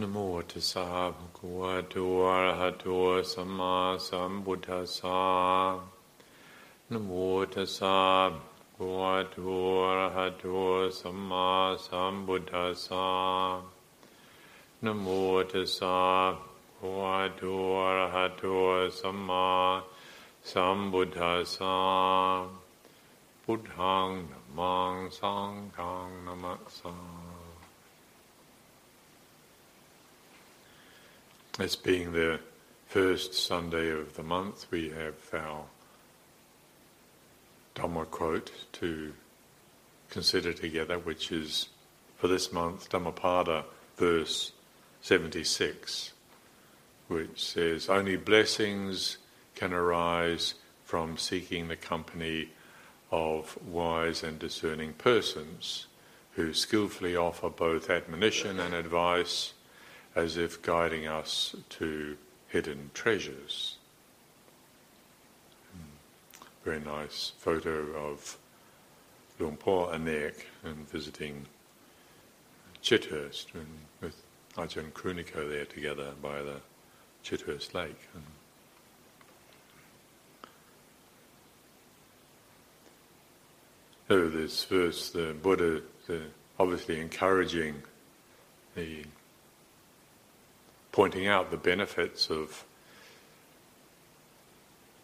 นโมตัสสะภะคะวะโตอะระหะโตสัมมาสัมพุทธัสสะนโมตัสสะภะคะวะโตอะระหะโตสัมมาสัมพุทธัสสะนโมตัสสะภะคะวะโตอะระหะโตสัมมาสัมพุทธัสสะพุทธังนะมังสังฆังนะมะสา As being the first Sunday of the month, we have our Dhamma quote to consider together, which is for this month Dhammapada, verse 76, which says, Only blessings can arise from seeking the company of wise and discerning persons who skillfully offer both admonition and advice as if guiding us to hidden treasures. Hmm. Very nice photo of Luang Por Anek and visiting Chithurst and with Ajahn Karuniko there together by the Chithurst Lake. And so this verse, the Buddha, the, obviously encouraging the pointing out the benefits of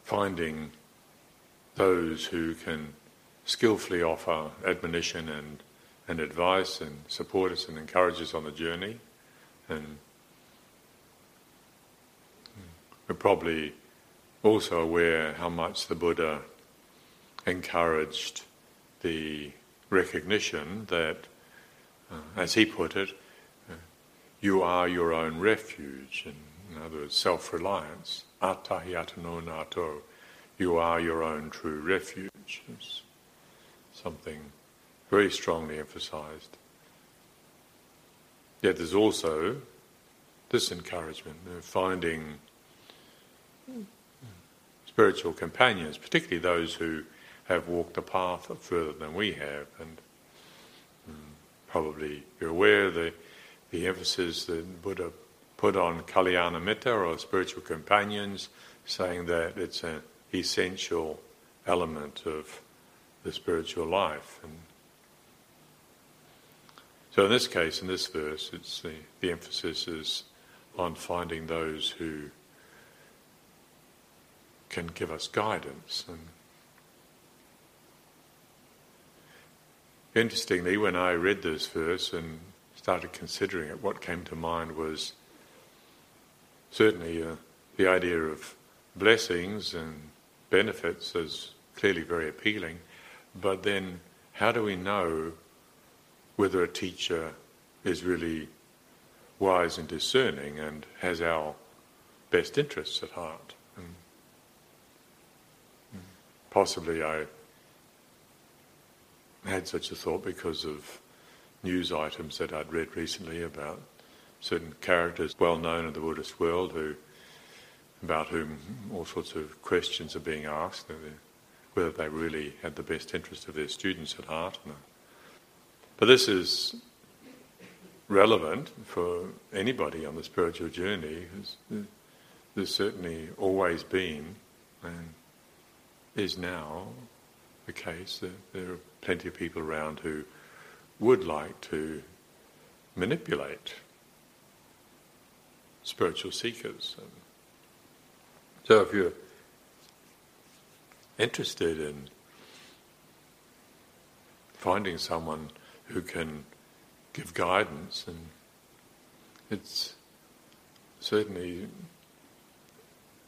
finding those who can skillfully offer admonition and, and advice and support us and encourage us on the journey. And we're probably also aware how much the Buddha encouraged the recognition that, uh, as he put it, you are your own refuge, and in other words, self-reliance. Atta hi attano natho. You are your own true refuge. It's something very strongly emphasized. Yet there's also this encouragement of finding spiritual companions, particularly those who have walked the path further than we have, and um, probably you're aware the the emphasis that Buddha put on Kalyana Mitta or spiritual companions, saying that it's an essential element of the spiritual life. And so in this case, in this verse, it's the, the emphasis is on finding those who can give us guidance. And interestingly, when I read this verse and started considering it, what came to mind was certainly uh, the idea of blessings and benefits is clearly very appealing, but then how do we know whether a teacher is really wise and discerning and has our best interests at heart? And possibly I had such a thought because of news items that I'd read recently about certain characters well known in the Buddhist world who, about whom all sorts of questions are being asked, whether they really had the best interest of their students at heart. But this is relevant for anybody on the spiritual journey. There's certainly always been and is now the case that there are plenty of people around who would like to manipulate spiritual seekers. So if you're interested in finding someone who can give guidance, and it's certainly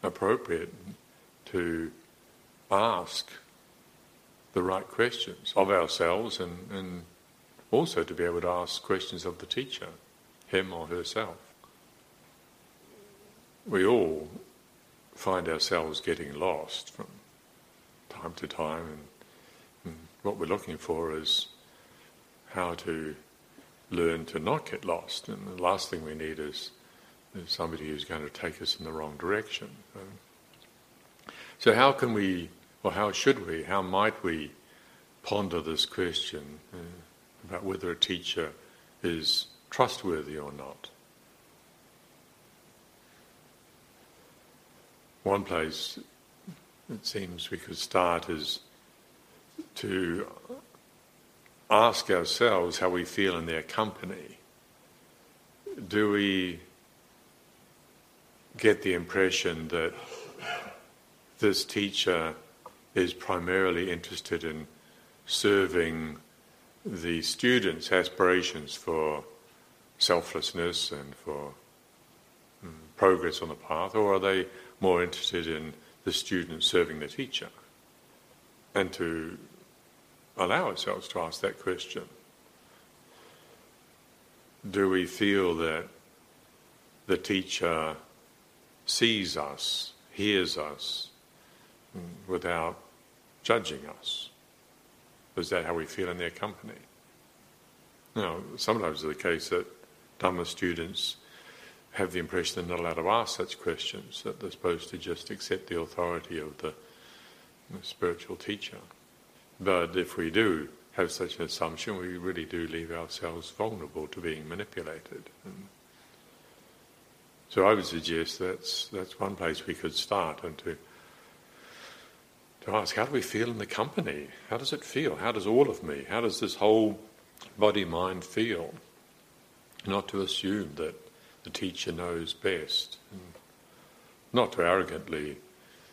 appropriate to ask the right questions of ourselves and, and also to be able to ask questions of the teacher, him or herself. We all find ourselves getting lost from time to time, and, and what we're looking for is how to learn to not get lost. And the last thing we need is, is somebody who's going to take us in the wrong direction. So, how can we, or how should we, how might we ponder this question? Uh, about whether a teacher is trustworthy or not. One place it seems we could start is to ask ourselves how we feel in their company. Do we get the impression that this teacher is primarily interested in serving the students' aspirations for selflessness and for um, progress on the path, or are they more interested in the student serving the teacher? And to allow ourselves to ask that question. Do we feel that the teacher sees us, hears us, without judging us? Is that how we feel in their company? Now, sometimes it's the case that Dhamma students have the impression they're not allowed to ask such questions, that they're supposed to just accept the authority of the, the spiritual teacher. But if we do have such an assumption, we really do leave ourselves vulnerable to being manipulated. And so I would suggest that's that's one place we could start and to to ask how do we feel in the company? How does it feel? How does all of me? How does this whole body mind feel? Not to assume that the teacher knows best, hmm. not to arrogantly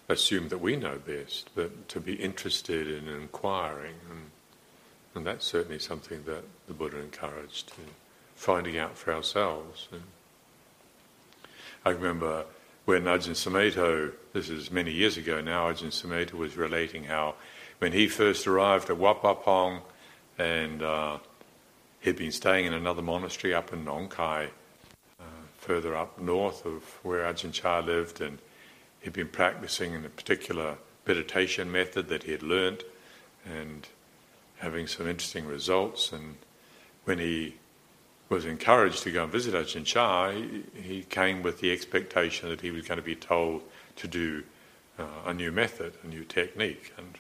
assume that we know best, but to be interested in inquiring. And, and that's certainly something that the Buddha encouraged, hmm, finding out for ourselves. And I remember when Ajahn Sumedho, this is many years ago now, Ajahn Sumedho was relating how when he first arrived at Pah and uh, he'd been staying in another monastery up in Nong Khai, uh, further up north of where Ajahn Chah lived, and he'd been practicing in a particular meditation method that he had learnt and having some interesting results. And when he was encouraged to go and visit Ajahn Chah, he, he came with the expectation that he was going to be told to do uh, a new method, a new technique. And,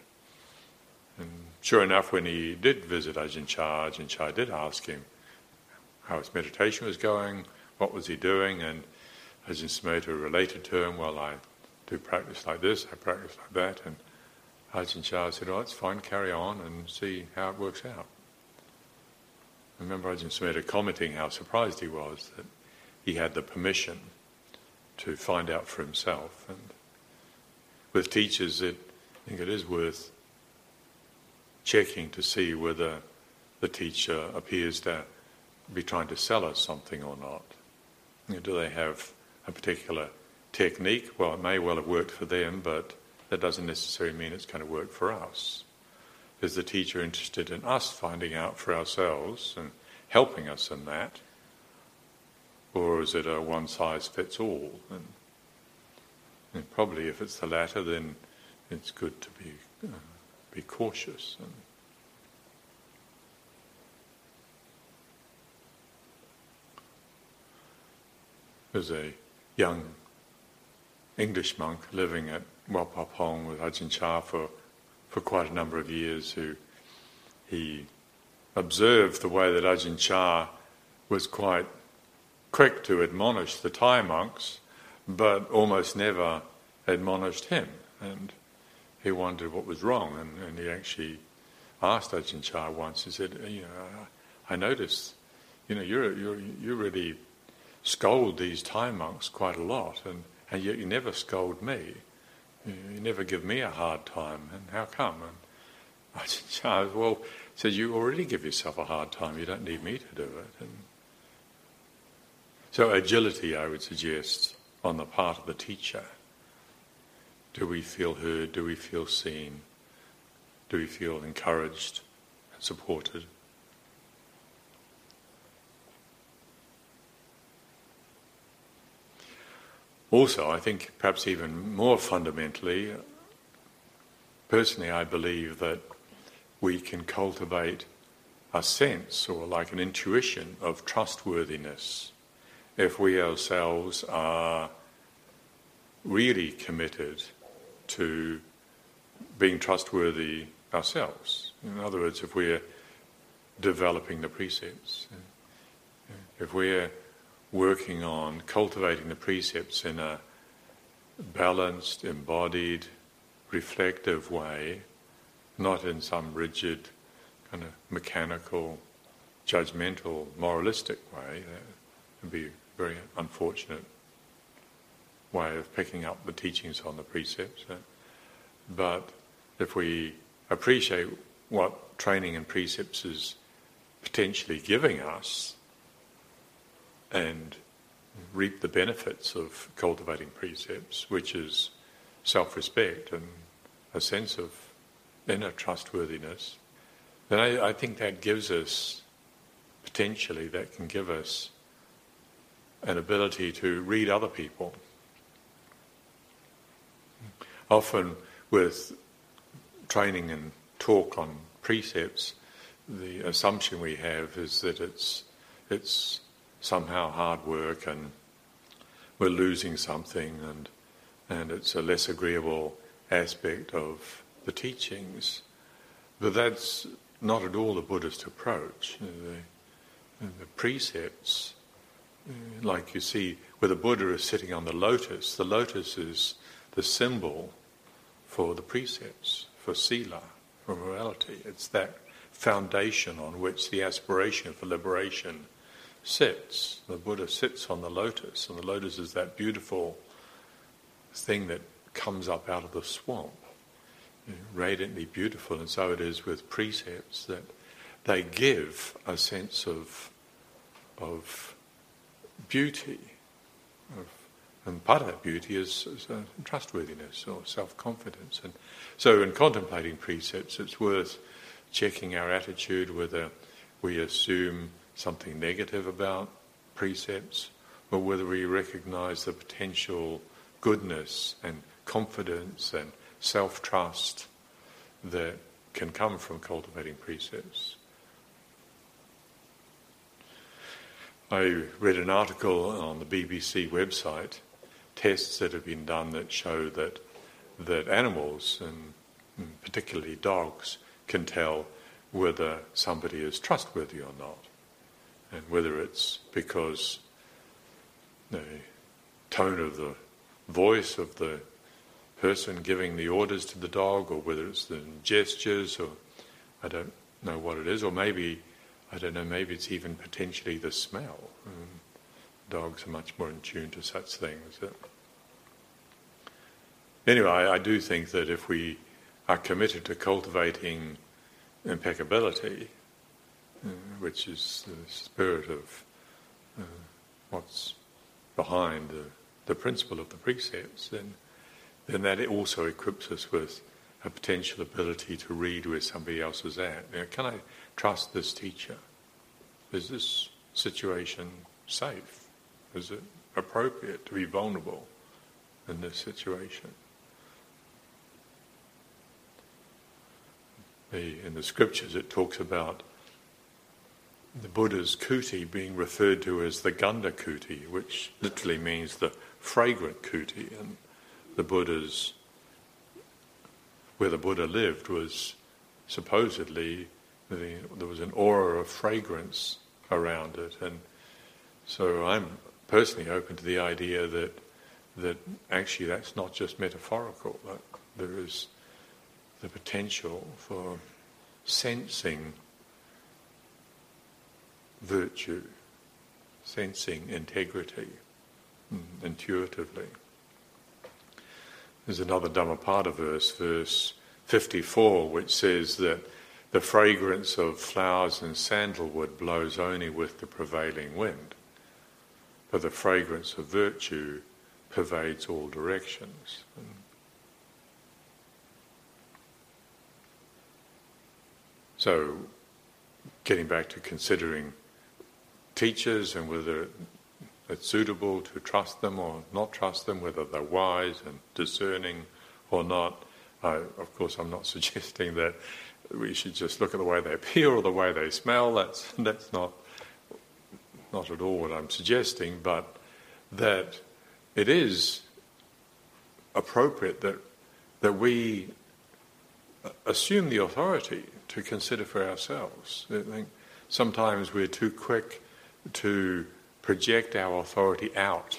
and sure enough, when he did visit Ajahn Chah, Ajahn Chah did ask him how his meditation was going, what was he doing, and Ajahn Sumedho related to him, well, I do practice like this, I practice like that. And Ajahn Chah said, oh, it's fine, carry on and see how it works out. I remember Ajahn Sumedho commenting how surprised he was that he had the permission to find out for himself. And with teachers, it, I think it is worth checking to see whether the teacher appears to be trying to sell us something or not. Do they have a particular technique? Well, it may well have worked for them, but that doesn't necessarily mean it's going to work for us. Is the teacher interested in us finding out for ourselves and helping us in that? Or is it a one size fits all? And, and probably if it's the latter, then it's good to be, uh, be cautious. And, there's a young English monk living at Wat Pah Pong with Ajahn Chah for for quite a number of years who he observed the way that Ajahn Chah was quite quick to admonish the Thai monks, but almost never admonished him. And he wondered what was wrong, and, and he actually asked Ajahn Chah once. He said, "You know, I noticed, you know, you're, you're, you really scold these Thai monks quite a lot, and, and yet you never scold me." You never give me a hard time, and how come? And I said, well, said you already give yourself a hard time. You don't need me to do it. And so agility, I would suggest, on the part of the teacher. Do we feel heard? Do we feel seen? Do we feel encouraged and supported? Also, I think perhaps even more fundamentally, personally, I believe that we can cultivate a sense or like an intuition of trustworthiness if we ourselves are really committed to being trustworthy ourselves. In other words, if we're developing the precepts, if we're working on cultivating the precepts in a balanced, embodied, reflective way, not in some rigid, kind of mechanical, judgmental, moralistic way. That would be a very unfortunate way of picking up the teachings on the precepts. Uh, but if we appreciate what training and precepts is potentially giving us and reap the benefits of cultivating precepts, which is self respect and a sense of inner trustworthiness, then I, I, think that gives us, potentially, that can give us an ability to read other people. Often, with training and talk on precepts, the assumption we have is that it's it's somehow hard work and we're losing something and and it's a less agreeable aspect of the teachings. But that's not at all the Buddhist approach. The, the precepts, uh, like you see, where the Buddha is sitting on the lotus, the lotus is the symbol for the precepts, for sila, for morality. It's that foundation on which the aspiration for liberation sits. The Buddha sits on the lotus, and the lotus is that beautiful thing that comes up out of the swamp, radiantly beautiful. And so it is with precepts that they give a sense of of beauty, of, and part of that beauty is, is uh, trustworthiness or self-confidence. And so, in contemplating precepts, it's worth checking our attitude whether we assume something negative about precepts but whether we recognize the potential goodness and confidence and self trust that can come from cultivating precepts. I read an article on the BBC website, tests that have been done that show that that animals, and particularly dogs, can tell whether somebody is trustworthy or not, and whether it's because the tone of the voice of the person giving the orders to the dog, or whether it's the gestures, or I don't know what it is, or maybe, I don't know, maybe it's even potentially the smell. Um, dogs are much more in tune to such things. Anyway, I, I do think that if we are committed to cultivating impeccability, uh, which is the spirit of uh, what's behind the the principle of the precepts, then, then that it also equips us with a potential ability to read where somebody else is at. Can I trust this teacher? Is this situation safe? Is it appropriate to be vulnerable in this situation? The, in the scriptures, it talks about the Buddha's kuti being referred to as the Gandha kuti, which literally means the fragrant kuti. And the Buddha's, where the Buddha lived was supposedly, the, there was an aura of fragrance around it. And so I'm personally open to the idea that, that actually that's not just metaphorical, that there is the potential for sensing virtue, sensing integrity mm, intuitively. There's another Dhammapada verse, verse 54, which says that the fragrance of flowers and sandalwood blows only with the prevailing wind, but the fragrance of virtue pervades all directions. So, getting back to considering teachers and whether it's suitable to trust them or not trust them, whether they're wise and discerning or not. I, of course, I'm not suggesting that we should just look at the way they appear or the way they smell. That's that's not not at all what I'm suggesting, but that it is appropriate that that we assume the authority to consider for ourselves. I think sometimes we're too quick to project our authority out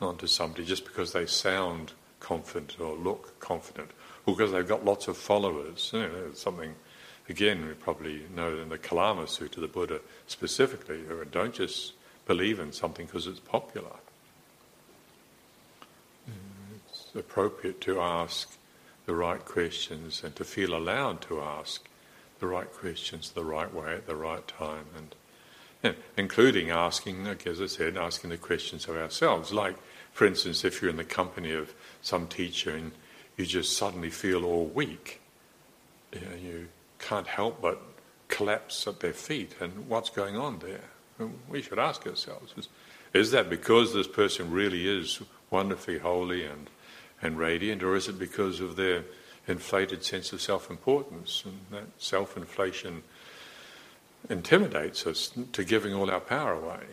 onto somebody just because they sound confident or look confident, or because they've got lots of followers. You know, something, again, we probably know in the Kalama Sutta, the Buddha specifically, don't just believe in something because it's popular. It's appropriate to ask the right questions and to feel allowed to ask the right questions the right way at the right time, and including asking, like as I said, asking the questions of ourselves. Like, for instance, if you're in the company of some teacher and you just suddenly feel all weak, you, know, you can't help but collapse at their feet, and what's going on there? We should ask ourselves: Is, is that because this person really is wonderfully holy and and radiant, or is it because of their inflated sense of self importance? And that self inflation intimidates us to giving all our power away.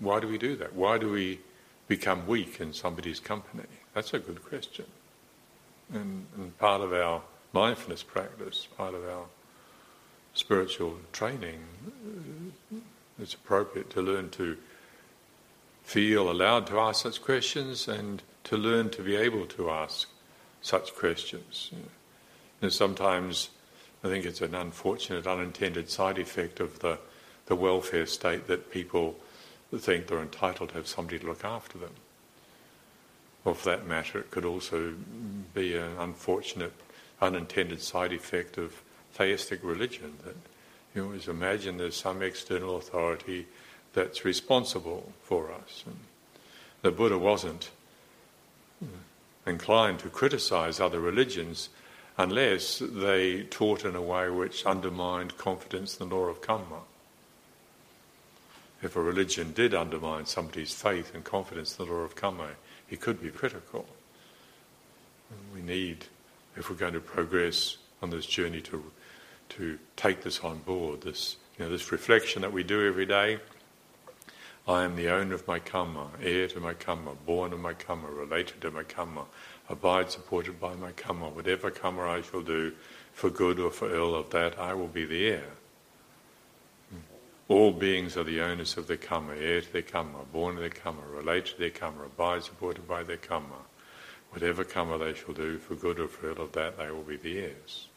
Why do we do that? Why do we become weak in somebody's company? That's a good question. And, and part of our mindfulness practice, part of our spiritual training, uh, it's appropriate to learn to feel allowed to ask such questions and to learn to be able to ask such questions. And sometimes I think it's an unfortunate, unintended side effect of the, the welfare state that people think they're entitled to have somebody to look after them. Or for that matter, it could also be an unfortunate, unintended side effect of theistic religion that you always imagine there's some external authority that's responsible for us. And the Buddha wasn't uh, inclined to criticize other religions unless they taught in a way which undermined confidence in the law of karma. If a religion did undermine somebody's faith and confidence in the law of karma, he could be critical. We need, if we're going to progress on this journey, to to take this on board. This you know this reflection that we do every day I am the owner of my karma, heir to my karma, born of my karma, related to my karma, abide supported by my karma. Whatever karma I shall do, for good or for ill, of that I will be the heir. All beings are the owners of their karma, heir to their karma, born of their karma, related to their karma, abide supported by their karma. Whatever karma they shall do, for good or for ill, of that they will be the heirs.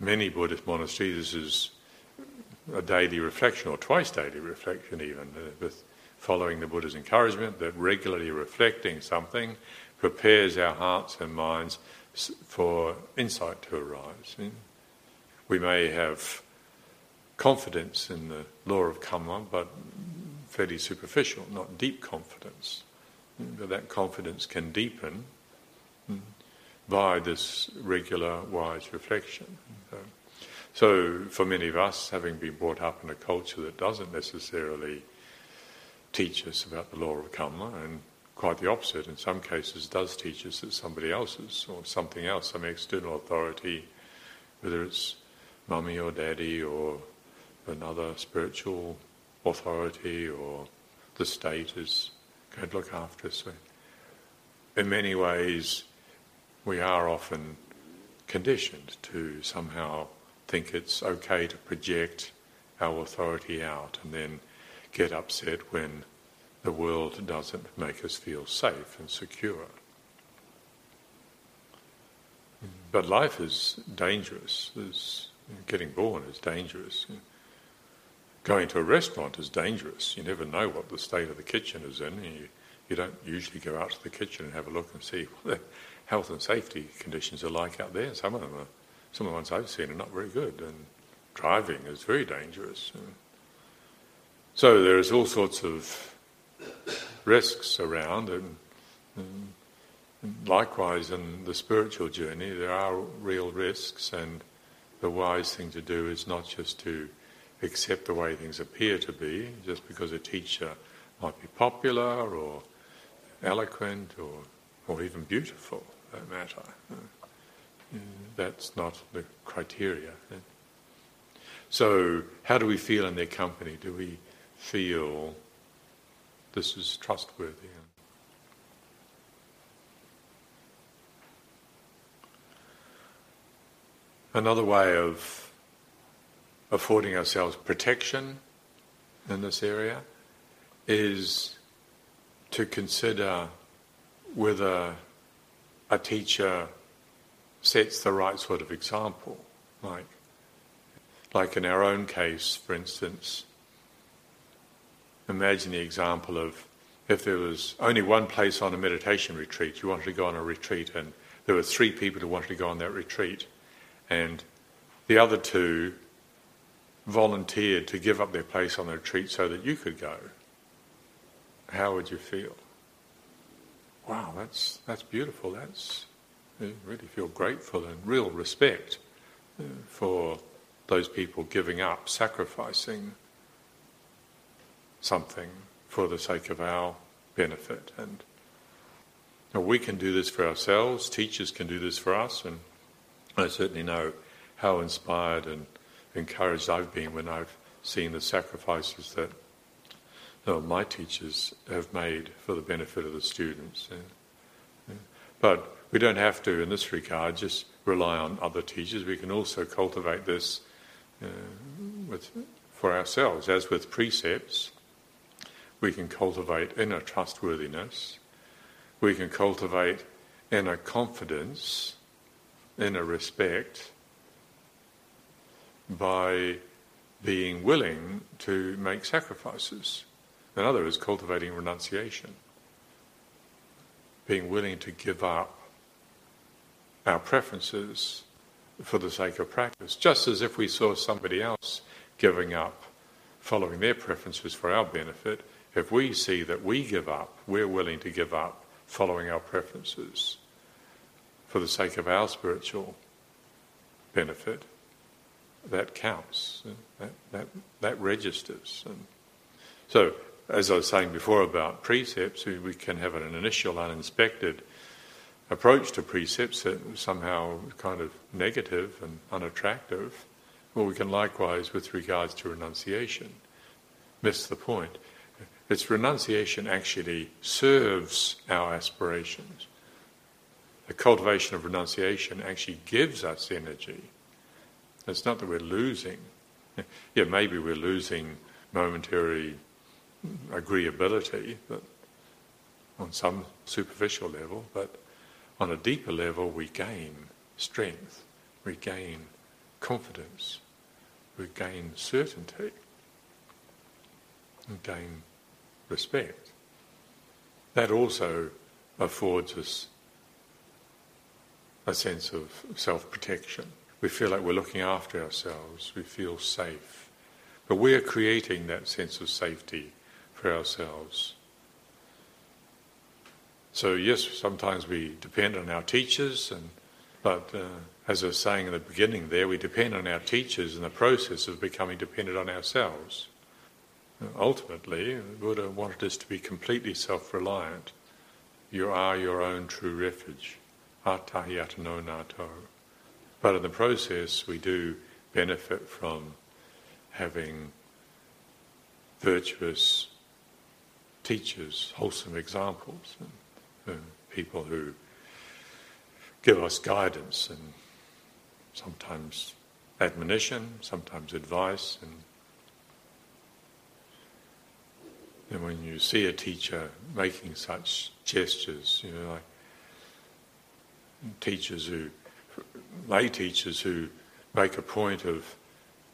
Many Buddhist monasteries, this is a daily reflection or twice daily reflection even uh, with following the Buddha's encouragement that regularly reflecting something prepares our hearts and minds for insight to arise. We may have confidence in the law of karma, but fairly superficial, not deep confidence. But that confidence can deepen mm, by this regular wise reflection. So, for many of us, having been brought up in a culture that doesn't necessarily teach us about the law of karma, and quite the opposite, in some cases, does teach us that somebody else's or something else, some external authority, whether it's mummy or daddy or another spiritual authority or the state is going to look after us. In many ways, we are often conditioned to somehow think it's okay to project our authority out and then get upset when the world doesn't make us feel safe and secure. But life is dangerous. There's, getting born is dangerous. Going to a restaurant is dangerous. You never know what the state of the kitchen is in. You, you don't usually go out to the kitchen and have a look and see what the health and safety conditions are like out there. Some of them are some of the ones I've seen are not very good, and driving is very dangerous. So there's all sorts of risks around, and, and, likewise in the spiritual journey, there are real risks, and the wise thing to do is not just to accept the way things appear to be, just because a teacher might be popular or eloquent or, or even beautiful, for that matter uh, that's not the criteria. So, how do we feel in their company? Do we feel this is trustworthy? Another way of affording ourselves protection in this area is to consider whether a teacher sets the right sort of example. Like, like in our own case, for instance, imagine the example of if there was only one place on a meditation retreat, you wanted to go on a retreat, and there were three people who wanted to go on that retreat, and the other two volunteered to give up their place on the retreat so that you could go. How would you feel? Wow, that's that's beautiful. That's you really feel grateful and real respect uh, for those people giving up, sacrificing something for the sake of our benefit. And we can do this for ourselves, teachers can do this for us, and I certainly know how inspired and encouraged I've been when I've seen the sacrifices that you know, my teachers have made for the benefit of the students. But we don't have to, in this regard, just rely on other teachers. We can also cultivate this uh, with, for ourselves. As with precepts, we can cultivate inner trustworthiness, we can cultivate inner confidence, inner respect by being willing to make sacrifices. In other words, cultivating renunciation. Being willing to give up our preferences for the sake of practice, just as if we saw somebody else giving up, following their preferences for our benefit, if we see that we give up, we're willing to give up following our preferences for the sake of our spiritual benefit, that counts. That, that, that registers. And so, as I was saying before about precepts, we can have an initial uninspected approach to precepts that somehow kind of negative and unattractive. Well, we can likewise, with regards to renunciation, miss the point. Its renunciation actually serves our aspirations. The cultivation of renunciation actually gives us energy. It's not that we're losing. Yeah, maybe we're losing momentary agreeability but on some superficial level, but on a deeper level we gain strength, we gain confidence, we gain certainty, and gain respect. That also affords us a sense of self protection. We feel like we're looking after ourselves, we feel safe. But we are creating that sense of safety for ourselves. So, yes, sometimes we depend on our teachers, and, but uh, as I was saying in the beginning there, we depend on our teachers in the process of becoming dependent on ourselves. Ultimately, Buddha wanted us to be completely self reliant. You are your own true refuge. Atta hi attano natho. But in the process, we do benefit from having virtuous teachers, wholesome examples, and, uh, people who give us guidance and sometimes admonition, sometimes advice, and And when you see a teacher making such gestures, you know, like teachers who, lay teachers who make a point of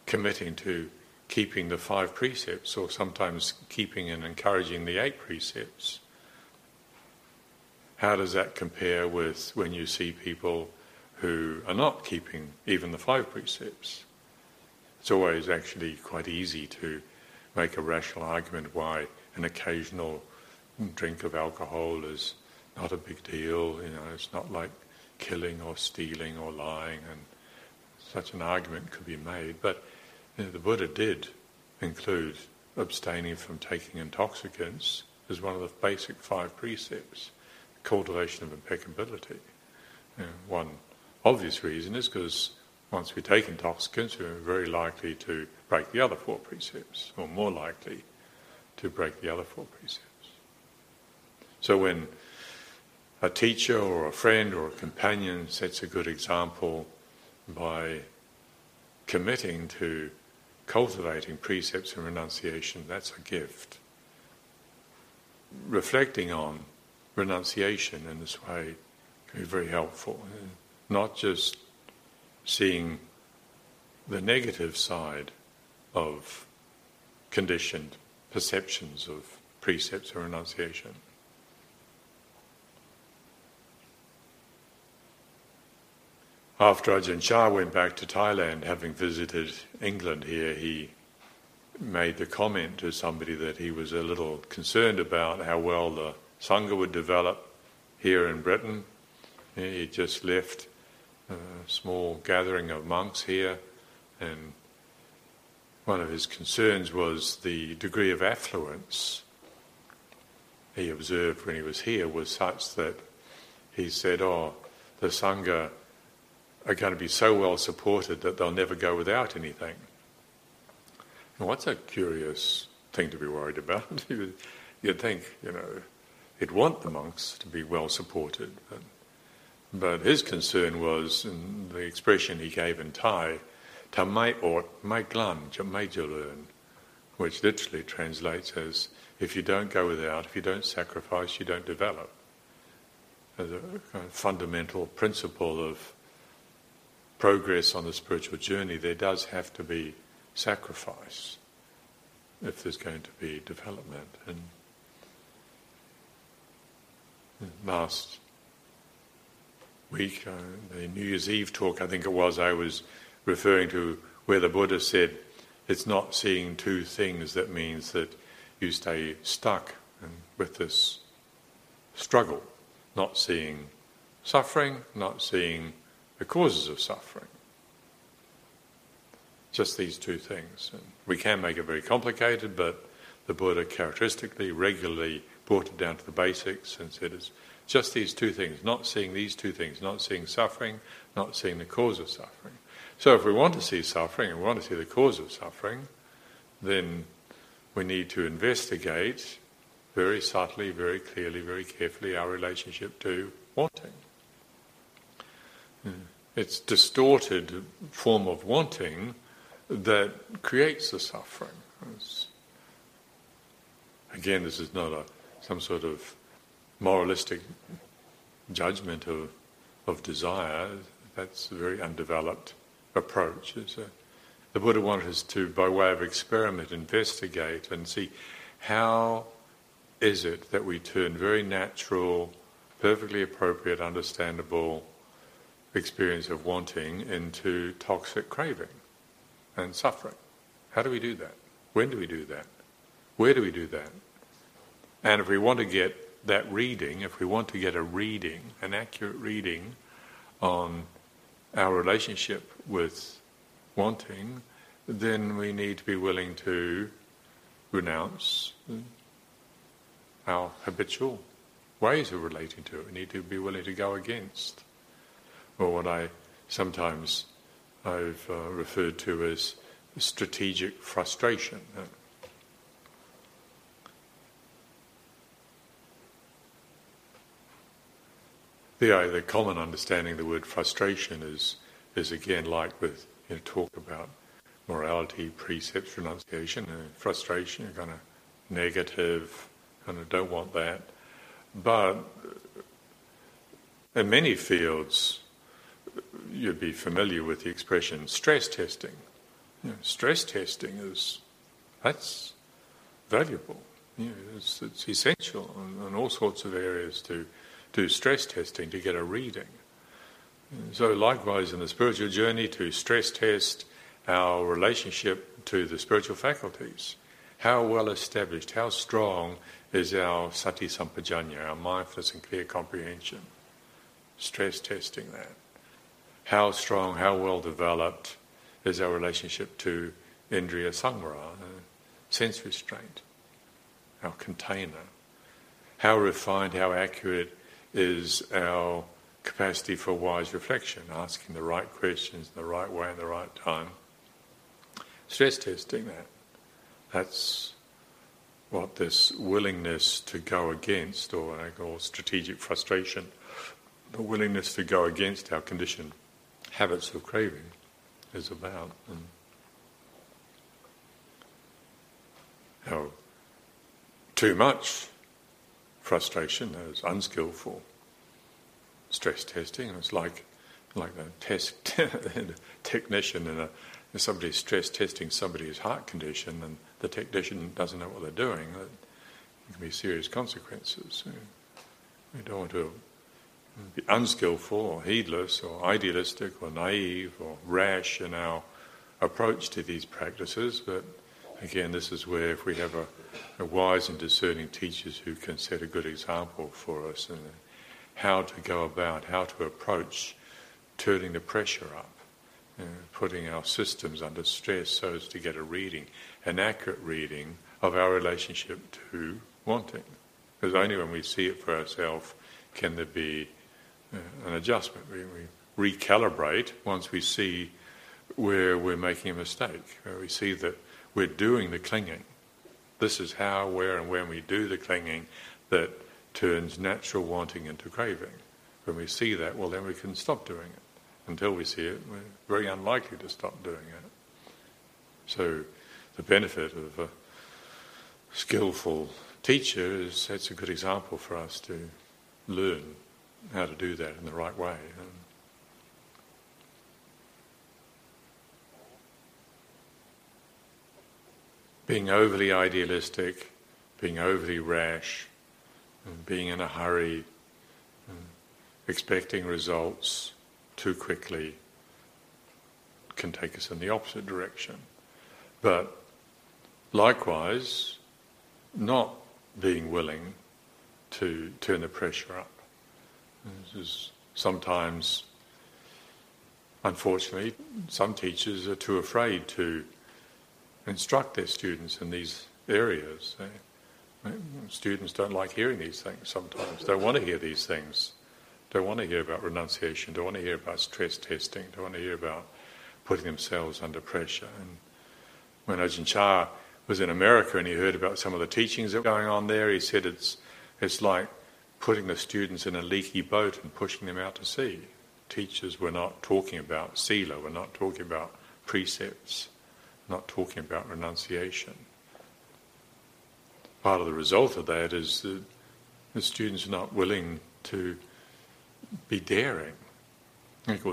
committing to keeping the five precepts, or sometimes keeping and encouraging the eight precepts. How does that compare with when you see people who are not keeping even the five precepts? It's always actually quite easy to make a rational argument why an occasional drink of alcohol is not a big deal. You know, it's not like killing or stealing or lying, and such an argument could be made. But you know, the Buddha did include abstaining from taking intoxicants as one of the basic five precepts, cultivation of impeccability. You know, one obvious reason is because once we take intoxicants, we're very likely to break the other four precepts, or more likely to break the other four precepts. So when a teacher or a friend or a companion sets a good example by committing to cultivating precepts and renunciation, that's a gift. reflecting on renunciation in this way can be very helpful. Not just seeing the negative side of conditioned perceptions of precepts or renunciation. After Ajahn Chah went back to Thailand, having visited England here, he made the comment to somebody that he was a little concerned about how well the Sangha would develop here in Britain. He just left a small gathering of monks here, and one of his concerns was the degree of affluence he observed when he was here was such that he said, Oh, the Sangha are going to be so well supported that they'll never go without anything. And what's a curious thing to be worried about? You'd think, you know, he'd want the monks to be well supported. But, but his concern was, in the expression he gave in Thai, ta mai ot, mai glan, learn, which literally translates as, if you don't go without, if you don't sacrifice, you don't develop. As a kind of fundamental principle of progress on the spiritual journey, there does have to be sacrifice if there's going to be development. And last week, uh, the New Year's Eve talk, I think it was, I was referring to where the Buddha said, it's not seeing two things that means that you stay stuck with this struggle, not seeing suffering, not seeing the causes of suffering. Just these two things. And we can make it very complicated, but the Buddha characteristically, regularly brought it down to the basics and said it's just these two things, not seeing these two things, not seeing suffering, not seeing the cause of suffering. So if we want to see suffering and we want to see the cause of suffering, then we need to investigate very subtly, very clearly, very carefully our relationship to wanting. It's distorted form of wanting that creates the suffering. It's, again, this is not a some sort of moralistic judgment of of desire. That's very undeveloped approach. A, the Buddha wanted us to, by way of experiment, investigate and see how is it that we turn very natural, perfectly appropriate, understandable experience of wanting into toxic craving and suffering. How do we do that? When do we do that? Where do we do that? And if we want to get that reading, if we want to get a reading, an accurate reading on our relationship with wanting, then we need to be willing to renounce our habitual ways of relating to it. We need to be willing to go against or what I sometimes I've uh, referred to as strategic frustration. The, uh, the common understanding of the word frustration is, is again like with you know, talk about morality, precepts, renunciation, and frustration, you're kind of negative, kind of don't want that. But in many fields, you'd be familiar with the expression stress testing. You know, stress testing is that's valuable. You know, it's, it's, essential in, in, all sorts of areas to do stress testing to get a reading. So likewise in the spiritual journey to stress test our relationship to the spiritual faculties. How well established, how strong is our sati sampajanya, our mindfulness and clear comprehension? Stress testing that how strong, how well developed is our relationship to Indriya Samvara, sense restraint, our container. How refined, how accurate is our capacity for wise reflection, asking the right questions in the right way in the right time. Stress testing that. That's what this willingness to go against, or I call strategic frustration, the willingness to go against our conditioned habits of craving is about. And how too much frustration, there's unskillful stress testing. It's like like a test technician and somebody's stress testing somebody's heart condition, and the technician doesn't know what they're doing. There can be serious consequences. We don't want to be unskillful or heedless or idealistic or naive or rash in our approach to these practices, but again, this is where if we have a wise and discerning teachers who can set a good example for us and how to go about, how to approach turning the pressure up, you know, putting our systems under stress so as to get a reading, an accurate reading of our relationship to wanting. Because only when we see it for ourselves can there be uh, an adjustment. We, we recalibrate once we see where we're making a mistake, where we see that we're doing the clinging. This is how, where, and when we do the clinging that turns natural wanting into craving. When we see that, well, then we can stop doing it. Until we see it, we're very unlikely to stop doing it. So, the benefit of a skillful teacher is that's a good example for us to learn how to do that in the right way. Being overly idealistic, being overly rash, being in a hurry, expecting results too quickly can take us in the opposite direction. But likewise, not being willing to turn the pressure up. This is sometimes, unfortunately, some teachers are too afraid to instruct their students in these areas. Eh? Students don't like hearing these things sometimes. Don't want to hear these things. Don't want to hear about renunciation. Don't want to hear about stress testing. Don't want to hear about putting themselves under pressure. And when Ajahn Chah was in America and he heard about some of the teachings that were going on there, he said it's it's like putting the students in a leaky boat and pushing them out to sea. Teachers were not talking about sila, we're not talking about precepts not talking about renunciation. Part of the result of that is that the students are not willing to be daring.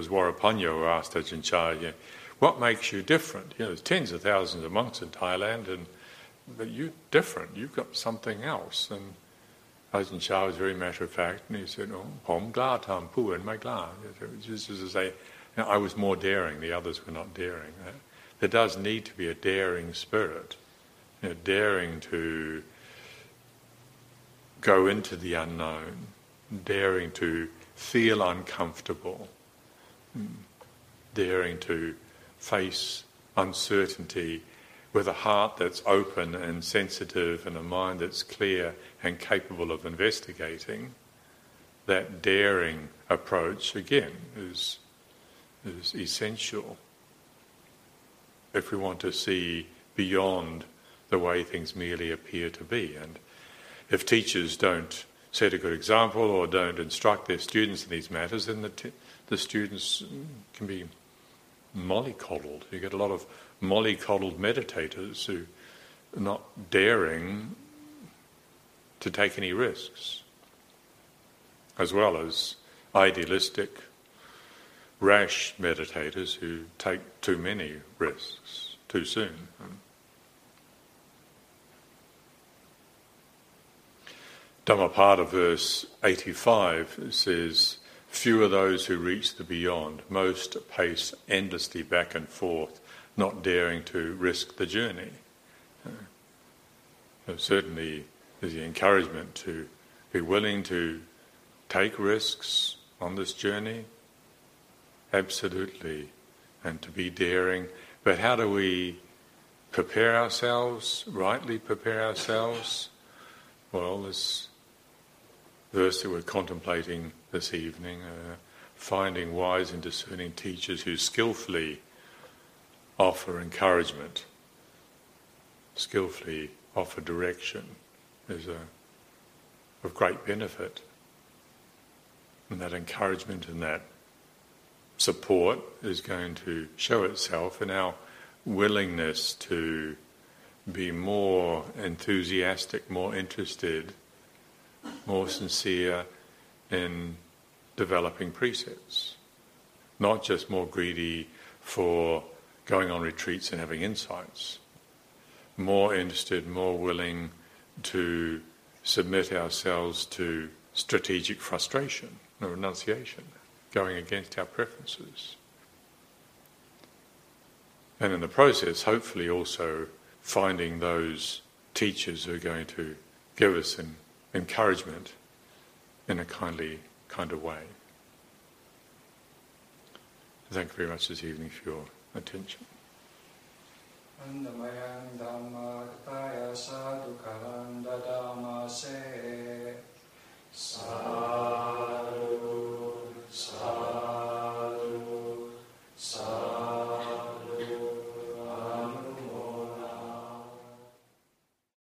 Warapanya who asked Ajahn Chah, know, what makes you different? You know, there's tens of thousands of monks in Thailand, and but you're different. You've got something else. And Ajahn Chah was very matter of fact, and he said, "Oh, tam pu and my gla." To say, you know, I was more daring. The others were not daring. Right? There does need to be a daring spirit, you know, daring to go into the unknown, daring to feel uncomfortable, daring to face uncertainty with a heart that's open and sensitive and a mind that's clear and capable of investigating. That daring approach, again, is, is essential if we want to see beyond the way things merely appear to be. And if teachers don't set a good example or don't instruct their students in these matters, then the, t- the students can be mollycoddled. You get a lot of mollycoddled meditators who are not daring to take any risks, as well as idealistic rash meditators who take too many risks too soon. Dhammapada verse 85 says, Few are those who reach the beyond, most pace endlessly back and forth, not daring to risk the journey. Uh, certainly, there's the encouragement to be willing to take risks on this journey, absolutely, and to be daring. But how do we prepare ourselves, rightly prepare ourselves? Well, this verse that we're contemplating this evening, uh, finding wise and discerning teachers who skillfully offer encouragement, skillfully offer direction, is a, of great benefit. And that encouragement and that support is going to show itself in our willingness to be more enthusiastic, more interested more sincere in developing precepts, not just more greedy for going on retreats and having insights, more interested, more willing to submit ourselves to strategic frustration or renunciation, going against our preferences. And in the process, hopefully, also finding those teachers who are going to give us an encouragement in a kindly kind of way. Thank you very much this evening for your attention. So.